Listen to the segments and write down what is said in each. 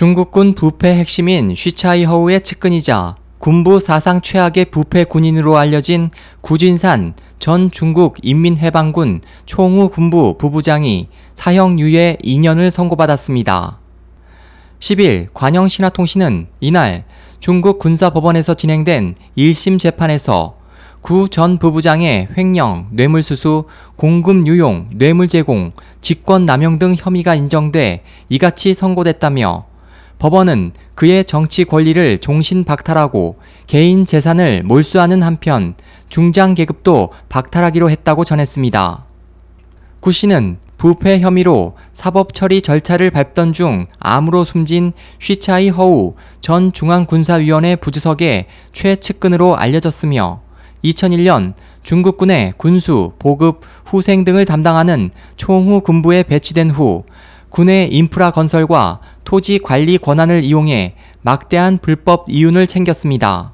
중국군 부패 핵심인 쉬차이허우의 측근이자 군부 사상 최악의 부패 군인으로 알려진 구진산 전 중국 인민해방군 총우 군부 부부장이 사형유예 2년을 선고받았습니다. 10일 관영신화통신은 이날 중국 군사법원에서 진행된 1심 재판에서 구 전 부부장의 횡령, 뇌물수수, 공금 유용, 뇌물 제공, 직권 남용 등 혐의가 인정돼 이같이 선고됐다며 법원은 그의 정치 권리를 종신 박탈하고 개인 재산을 몰수하는 한편 중장 계급도 박탈하기로 했다고 전했습니다. 구 씨는 부패 혐의로 사법 처리 절차를 밟던 중 암으로 숨진 쉬차이 허우 전 중앙군사위원회 부주석의 최측근으로 알려졌으며 2001년 중국군의 군수, 보급, 후생 등을 담당하는 총후 군부에 배치된 후 군의 인프라 건설과 토지 관리 권한을 이용해 막대한 불법 이윤을 챙겼습니다.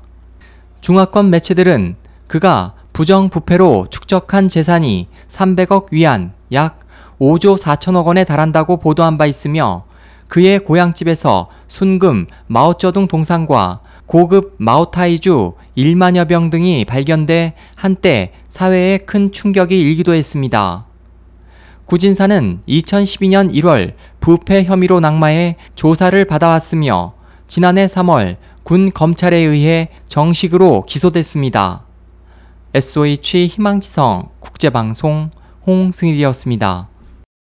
중화권 매체들은 그가 부정부패로 축적한 재산이 300억 위안, 약 5조 4천억 원에 달한다고 보도한 바 있으며 그의 고향집에서 순금, 마오쩌둥 동상과 고급 마오타이주 1만여 병 등이 발견돼 한때 사회에 큰 충격이 일기도 했습니다. 구진사는 2012년 1월 부패 혐의로 낙마해 조사를 받아왔으며 지난해 3월 군 검찰에 의해 정식으로 기소됐습니다. SOH 희망지성 국제방송 홍승일이었습니다.